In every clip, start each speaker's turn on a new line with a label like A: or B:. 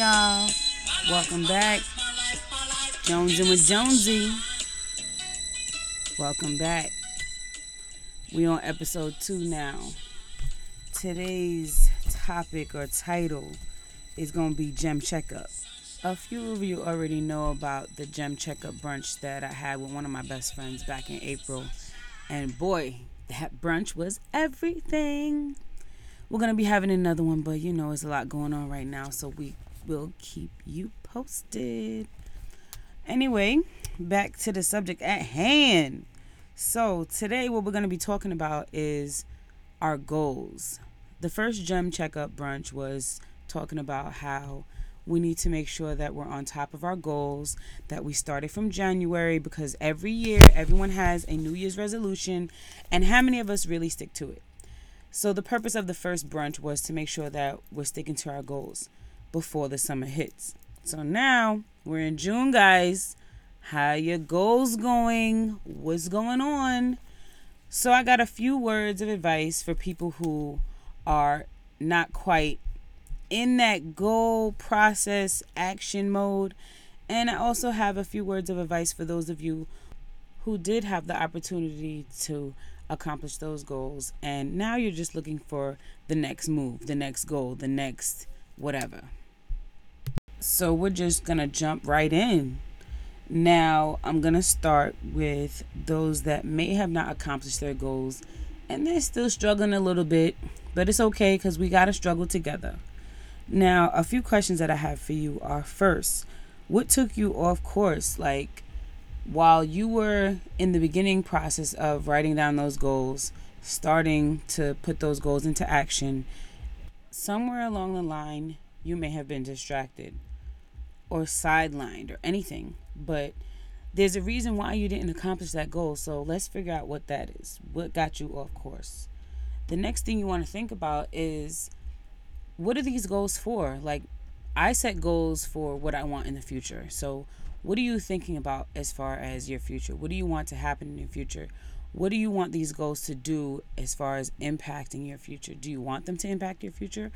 A: y'all. Welcome back. Jonesing with Jonesy. Welcome back. We on episode two now. Today's topic or title is going to be gem checkup. A few of you already know about the gem checkup brunch that I had with one of my best friends back in April. And boy, that brunch was everything. We're going to be having another one, but you know, it's a lot going on right now, so we will keep you posted. Anyway, back to the subject at hand. So, today, what we're going to be talking about is our goals. The first gem checkup brunch was talking about how we need to make sure that we're on top of our goals, that we started from January because every year everyone has a New Year's resolution, and how many of us really stick to it? So, the purpose of the first brunch was to make sure that we're sticking to our goals before the summer hits. So, now we're in June, guys. How are your goals going? What's going on? So, I got a few words of advice for people who are not quite in that goal process action mode. And I also have a few words of advice for those of you who did have the opportunity to accomplish those goals. And now you're just looking for the next move, the next goal, the next whatever. So we're just going to jump right in. Now, I'm going to start with those that may have not accomplished their goals and they're still struggling a little bit, but it's okay because we got to struggle together. Now, a few questions that I have for you are first, what took you off course? Like, while you were in the beginning process of writing down those goals, starting to put those goals into action, somewhere along the line, you may have been distracted or sidelined or anything, but there's a reason why you didn't accomplish that goal. So let's figure out what that is. What got you off course? The next thing you want to think about is what are these goals for? Like, I set goals for what I want in the future. So, what are you thinking about as far as your future? What do you want to happen in your future? What do you want these goals to do as far as impacting your future? Do you want them to impact your future?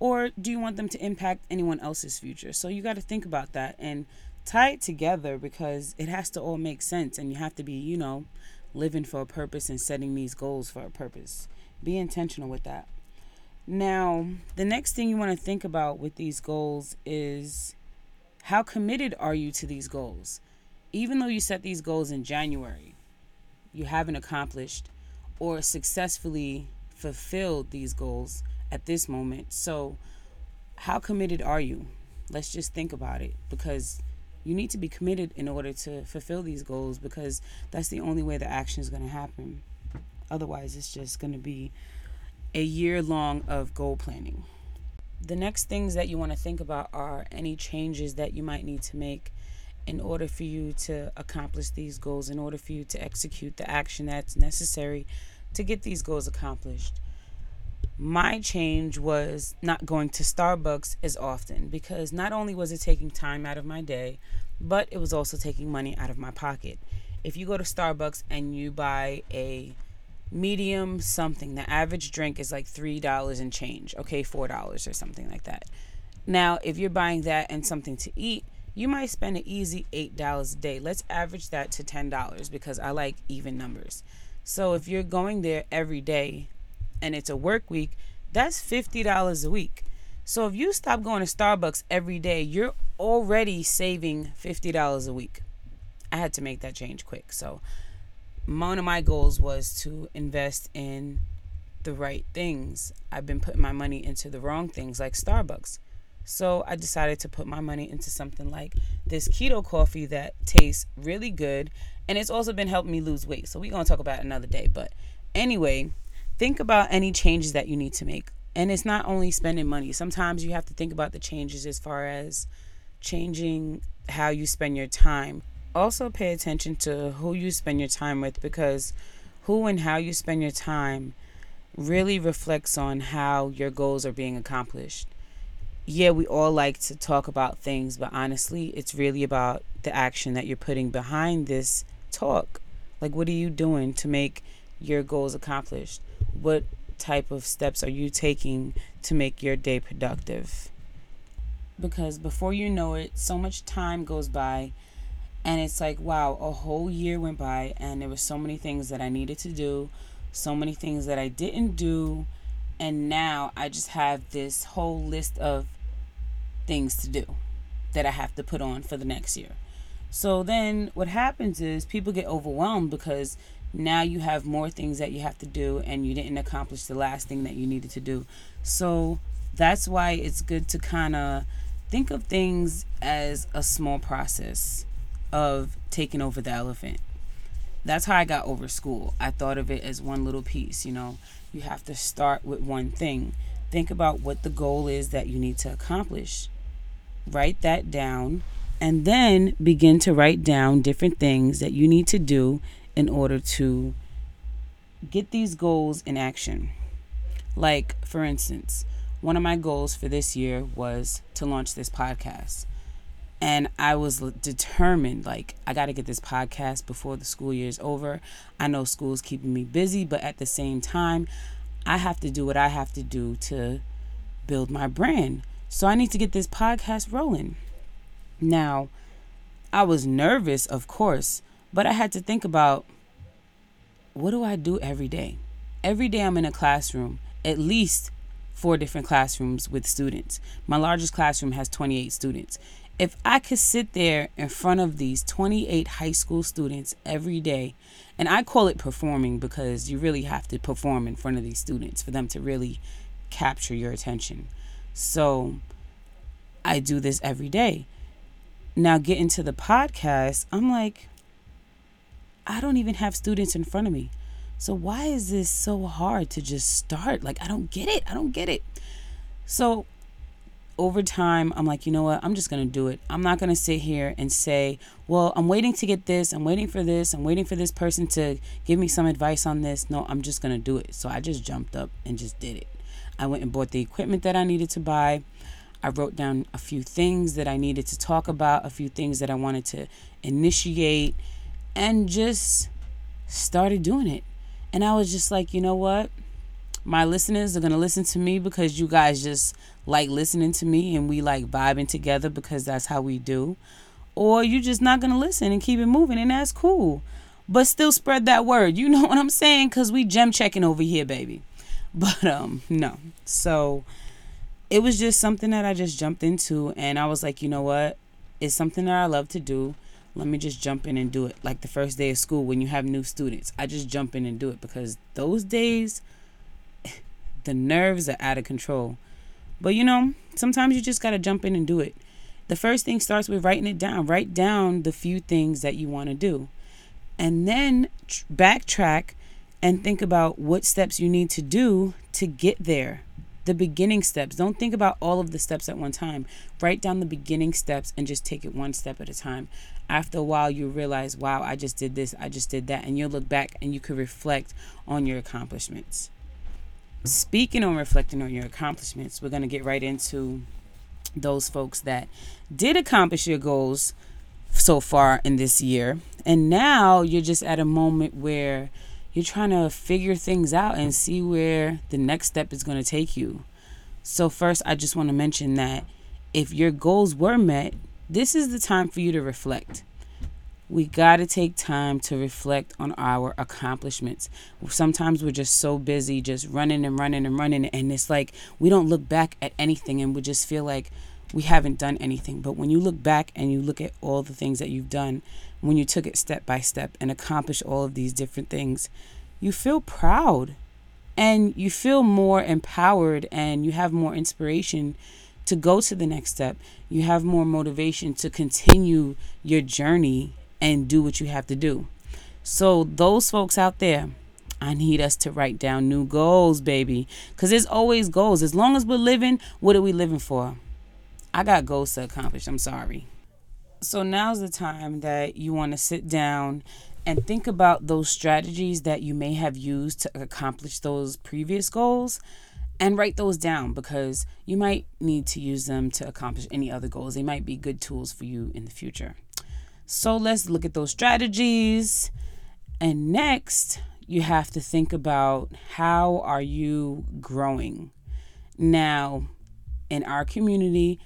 A: Or do you want them to impact anyone else's future? So you got to think about that and tie it together because it has to all make sense and you have to be, you know, living for a purpose and setting these goals for a purpose. Be intentional with that. Now, the next thing you want to think about with these goals is how committed are you to these goals? Even though you set these goals in January, you haven't accomplished or successfully fulfilled these goals at this moment. So, how committed are you? Let's just think about it because you need to be committed in order to fulfill these goals because that's the only way the action is going to happen. Otherwise, it's just going to be a year long of goal planning. The next things that you want to think about are any changes that you might need to make in order for you to accomplish these goals, in order for you to execute the action that's necessary to get these goals accomplished. My change was not going to Starbucks as often because not only was it taking time out of my day, but it was also taking money out of my pocket. If you go to Starbucks and you buy a medium something. The average drink is like $3 and change, okay, $4 or something like that. Now, if you're buying that and something to eat, you might spend an easy $8 a day. Let's average that to $10 because I like even numbers. So if you're going there every day and it's a work week, that's $50 a week. So if you stop going to Starbucks every day, you're already saving $50 a week. I had to make that change quick. So one of my goals was to invest in the right things. I've been putting my money into the wrong things like Starbucks. So I decided to put my money into something like this keto coffee that tastes really good and it's also been helping me lose weight. So we're going to talk about another day, but anyway, think about any changes that you need to make. And it's not only spending money. Sometimes you have to think about the changes as far as changing how you spend your time also pay attention to who you spend your time with because who and how you spend your time really reflects on how your goals are being accomplished. Yeah, we all like to talk about things, but honestly, it's really about the action that you're putting behind this talk. Like, what are you doing to make your goals accomplished? What type of steps are you taking to make your day productive? because before you know it, so much time goes by and it's like, wow, a whole year went by and there were so many things that I needed to do, so many things that I didn't do, and now I just have this whole list of things to do that I have to put on for the next year. So then what happens is people get overwhelmed because now you have more things that you have to do and you didn't accomplish the last thing that you needed to do. So that's why it's good to kind of think of things as a small process of taking over the elephant. That's how I got over school. I thought of it as one little piece, you know. You have to start with one thing. Think about what the goal is that you need to accomplish. Write that down and then begin to write down different things that you need to do in order to get these goals in action. Like, for instance, one of my goals for this year was to launch this podcast. And I was determined, like, I got to get this podcast before the school year is over. I know school's keeping me busy, but at the same time, I have to do what I have to do to build my brand. So I need to get this podcast rolling. Now, I was nervous, of course, but I had to think about what do I do every day? Every day I'm in a classroom, at least four different classrooms with students. My largest classroom has 28 students. If I could sit there in front of these 28 high school students every day, and I call it performing because you really have to perform in front of these students for them to really capture your attention. So I do this every day. Now, getting to the podcast, I'm like, I don't even have students in front of me. So why is this so hard to just start? Like I don't get it. I don't get it. So over time, I'm like, you know what? I'm just going to do it. I'm not going to sit here and say, well, I'm waiting to get this. I'm waiting for this. I'm waiting for this person to give me some advice on this. No, I'm just going to do it. So I just jumped up and just did it. I went and bought the equipment that I needed to buy. I wrote down a few things that I needed to talk about, a few things that I wanted to initiate, and just started doing it. And I was just like, you know what? My listeners are going to listen to me because you guys just like listening to me and we like vibing together because that's how we do. Or you're just not going to listen and keep it moving, and that's cool. But still spread that word. You know what I'm saying? Because we gem checking over here, baby. But um, no. So it was just something that I just jumped into, and I was like, you know what? It's something that I love to do let me just jump in and do it. Like the first day of school when you have new students, I just jump in and do it because those days, the nerves are out of control. But you know, sometimes you just got to jump in and do it. The first thing starts with writing it down. Write down the few things that you want to do. And then tr- backtrack and think about what steps you need to do to get there the beginning steps. Don't think about all of the steps at one time. Write down the beginning steps and just take it one step at a time. After a while, you realize, wow, I just did this, I just did that. And you'll look back and you can reflect on your accomplishments. Speaking on reflecting on your accomplishments, we're going to get right into those folks that did accomplish your goals so far in this year. And now you're just at a moment where you're trying to figure things out and see where the next step is going to take you. So, first, I just want to mention that if your goals were met, this is the time for you to reflect. We got to take time to reflect on our accomplishments. Sometimes we're just so busy, just running and running and running, and it's like we don't look back at anything and we just feel like we haven't done anything. But when you look back and you look at all the things that you've done, when you took it step by step and accomplished all of these different things, you feel proud and you feel more empowered and you have more inspiration to go to the next step. You have more motivation to continue your journey and do what you have to do. So, those folks out there, I need us to write down new goals, baby. Because there's always goals. As long as we're living, what are we living for? I got goals to accomplish. I'm sorry. So now's the time that you want to sit down and think about those strategies that you may have used to accomplish those previous goals and write those down because you might need to use them to accomplish any other goals. They might be good tools for you in the future. So let's look at those strategies. And next, you have to think about how are you growing? Now, in our community,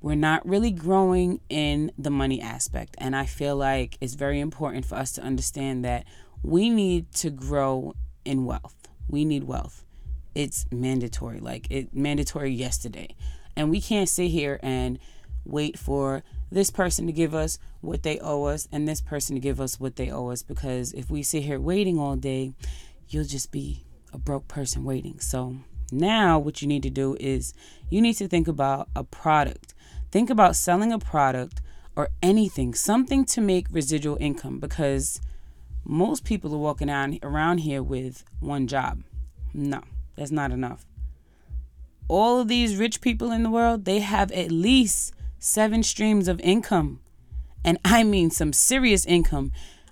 A: we're not really growing in the money aspect. And I feel like it's very important for us to understand that we need to grow in wealth. We need wealth. It's mandatory, like it mandatory yesterday. And we can't sit here and wait for this person to give us what they owe us and this person to give us what they owe us because if we sit here waiting all day, you'll just be a broke person waiting. So now what you need to do is you need to think about a product Think about selling a product or anything, something to make residual income because most people are walking around here with one job. No, that's not enough. All of these rich people in the world, they have at least seven streams of income. And I mean some serious income.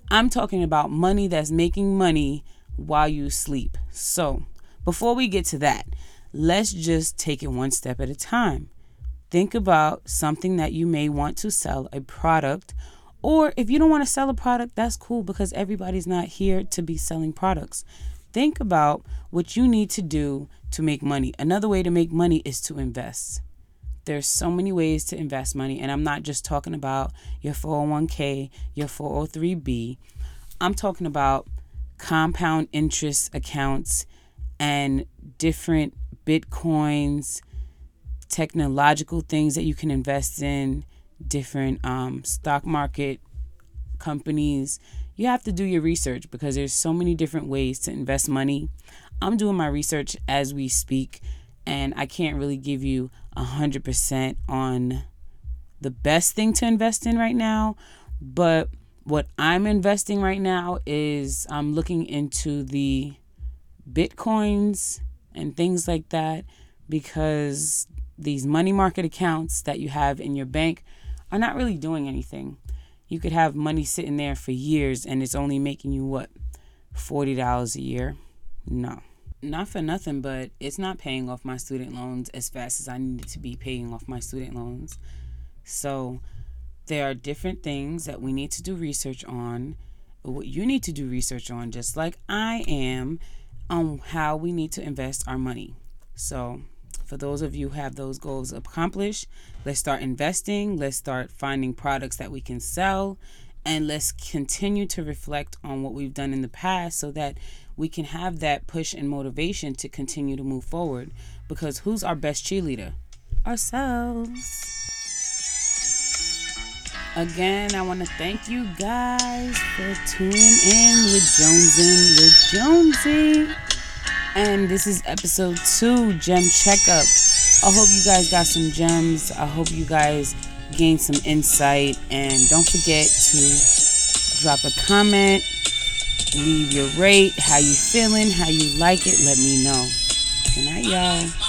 A: I'm talking about money that's making money while you sleep. So, before we get to that, let's just take it one step at a time think about something that you may want to sell, a product. Or if you don't want to sell a product, that's cool because everybody's not here to be selling products. Think about what you need to do to make money. Another way to make money is to invest. There's so many ways to invest money, and I'm not just talking about your 401k, your 403b. I'm talking about compound interest accounts and different bitcoins, technological things that you can invest in, different um, stock market companies. You have to do your research because there's so many different ways to invest money. I'm doing my research as we speak, and I can't really give you a hundred percent on the best thing to invest in right now. But what I'm investing right now is I'm looking into the bitcoins and things like that because these money market accounts that you have in your bank are not really doing anything. You could have money sitting there for years and it's only making you what? $40 a year? No. Not for nothing, but it's not paying off my student loans as fast as I needed to be paying off my student loans. So there are different things that we need to do research on. What you need to do research on, just like I am, on how we need to invest our money. So for those of you who have those goals accomplished, let's start investing. Let's start finding products that we can sell. And let's continue to reflect on what we've done in the past so that we can have that push and motivation to continue to move forward. Because who's our best cheerleader? Ourselves. Again, I want to thank you guys for tuning in with Jonesing with Jonesy. And this is episode two, Gem Checkup. I hope you guys got some gems. I hope you guys gained some insight. And don't forget to drop a comment, leave your rate, how you feeling, how you like it. Let me know. Good night, y'all.